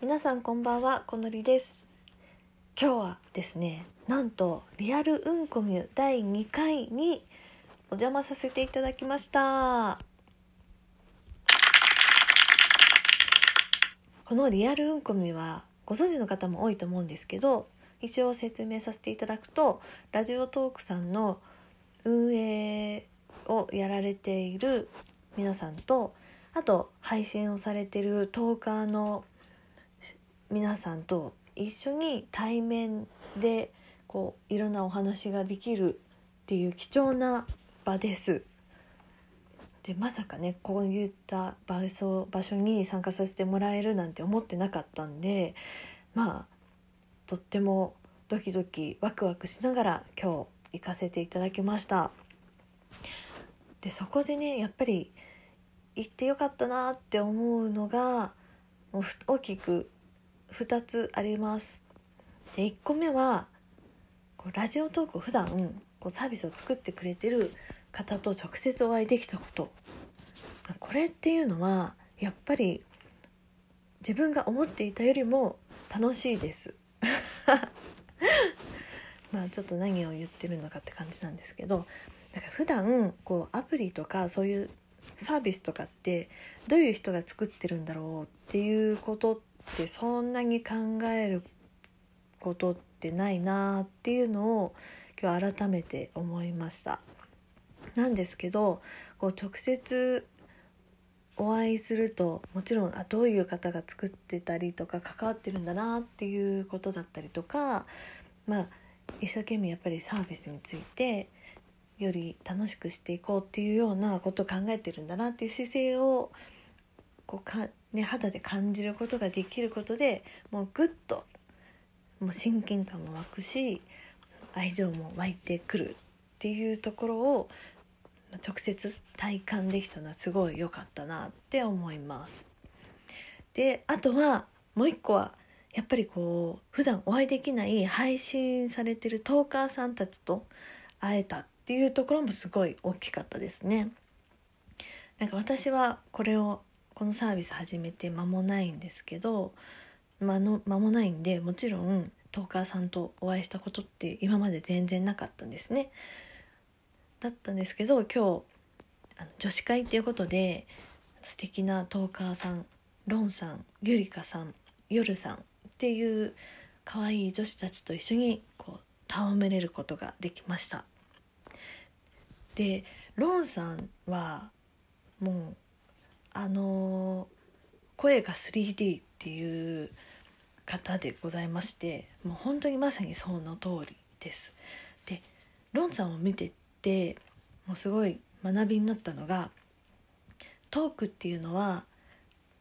皆さんこんばんはこのりです。今日はですねなんとリアルうんこみゅ第2回にお邪魔させていただきました。このリアルうんこみはご存知の方も多いと思うんですけど一応説明させていただくとラジオトークさんの運営をやられている皆さんとあと配信をされてるトーカーの皆さんと一緒に対面でこういろんなお話ができるっていう貴重な場です。でまさかねこういった場所場所に参加させてもらえるなんて思ってなかったんでまあとってもドキドキワクワクしながら今日行かせていただきました。でそこでねやっぱり行ってよかったなって思うのがもう大きく2つあります。で1個目はこうラジオトークを普段こうサービスを作ってくれてる方と直接お会いできたことこれっていうのはやっぱり自分が思っていたよりも楽しいです。まあちょっと何を言ってるのかって感じなんですけどだから普段こうアプリとかそういうサービスとかってどういう人が作ってるんだろうっていうことってそんなに考えることってないなっていうのを今日改めて思いました。なんですけどこう直接お会いするともちろんあどういう方が作ってたりとか関わってるんだなっていうことだったりとかまあ一生懸命やっぱりサービスについてより楽しくしていこうっていうようなことを考えてるんだなっていう姿勢をこうか、ね、肌で感じることができることでもうぐっともう親近感も湧くし愛情も湧いてくるっていうところを直接体感できたのはすごい良かったなって思います。であとはもう一個はやっぱりこう普段お会いできない配信されてるトーカーさんたちと会えたっていうところもすごい大きかったですね。なんか私はこれをこのサービス始めて間もないんですけど間の間もないんでもちろんトーカーさんとお会いしたことって今まで全然なかったんですね。だったんですけど今日あの女子会っていうことで素敵なトーカーさんロンさんゆりかさんよるさんっていう可愛い女子たちと一緒にこう戯れることができました。でロンさんはもうあの声が 3D っていう方でございましてもう本当にまさにその通りです。でロンさんを見ててもうすごい学びになったのがトークっていうのは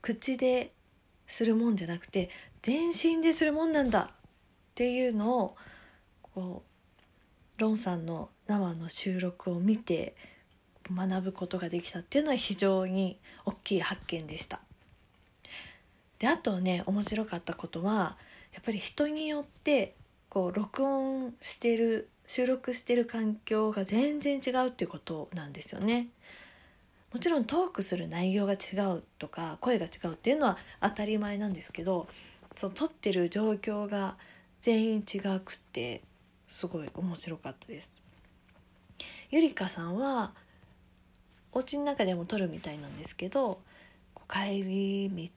口でするもんじゃなくて全身でするもんなんだっていうのをこうロンさんの生の収録を見て学ぶことができたっていうのは非常に大きい発見でした。であとね面白かったことはやっぱり人によってこう録音してる収録してる環境が全然違うっていうことなんですよね。もちろんトークする内容が違うとか声が違うっていうのは当たり前なんですけどその撮ってる状況が全員違くてすごい面白かったです。ゆりかさんはお家の中でも撮るみたいなんですけど帰り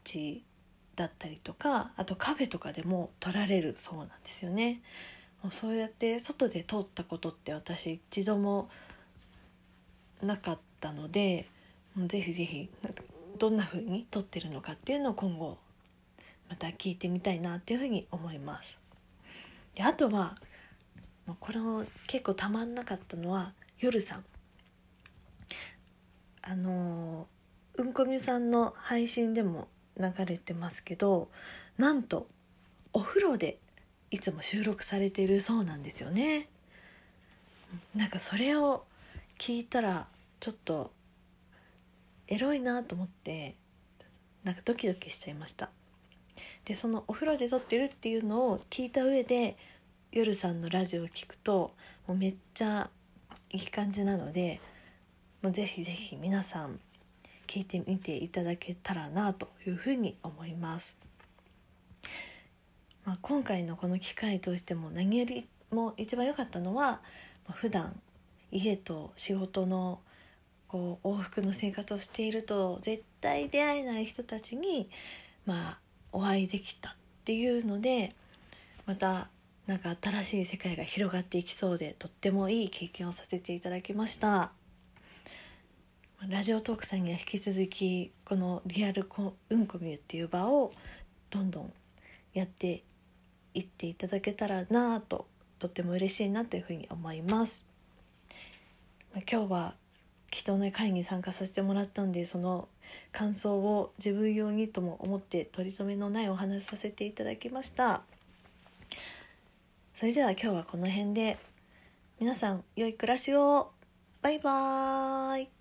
道だったりとかあとカフェとかでも撮られるそうなんですよね。もうそうやって外で撮ったことって私一度もなかったのでぜひぜひどんな風に撮ってるのかっていうのを今後また聞いてみたいなっていうふうに思います。であとはこれも結構たまんなかったのは夜さんあのうんこみさんの配信でも流れてますけどなんとお風呂でいつも収録されているそうなんですよね。なんかそれを聞いたらちょっとエロいなと思ってなんかドキドキしちゃいました。でそのお風呂で撮ってるっていうのを聞いた上で夜さんのラジオを聞くともうめっちゃいい感じなのでもうぜひぜひ皆さん聞いてみていただけたらなというふうに思います。まあ、今回のこの機会としても何よりも一番良かったのは、まあ、普段家と仕事のこう往復の生活をしていると絶対出会えない人たちにまあお会いできたっていうのでまたなんか新しい世界が広がっていきそうでとってもいい経験をさせていただきましたラジオトークさんには引き続きこのリアルうんこみゅっていう場をどんどんやっていっていただけたらなぁととっても嬉しいなというふうに思います。今日は貴重な会に参加させてもらったんでその感想を自分用にとも思って取り留めのないお話させていただきました。それでは今日はこの辺で皆さん良い暮らしを。バイバーイ。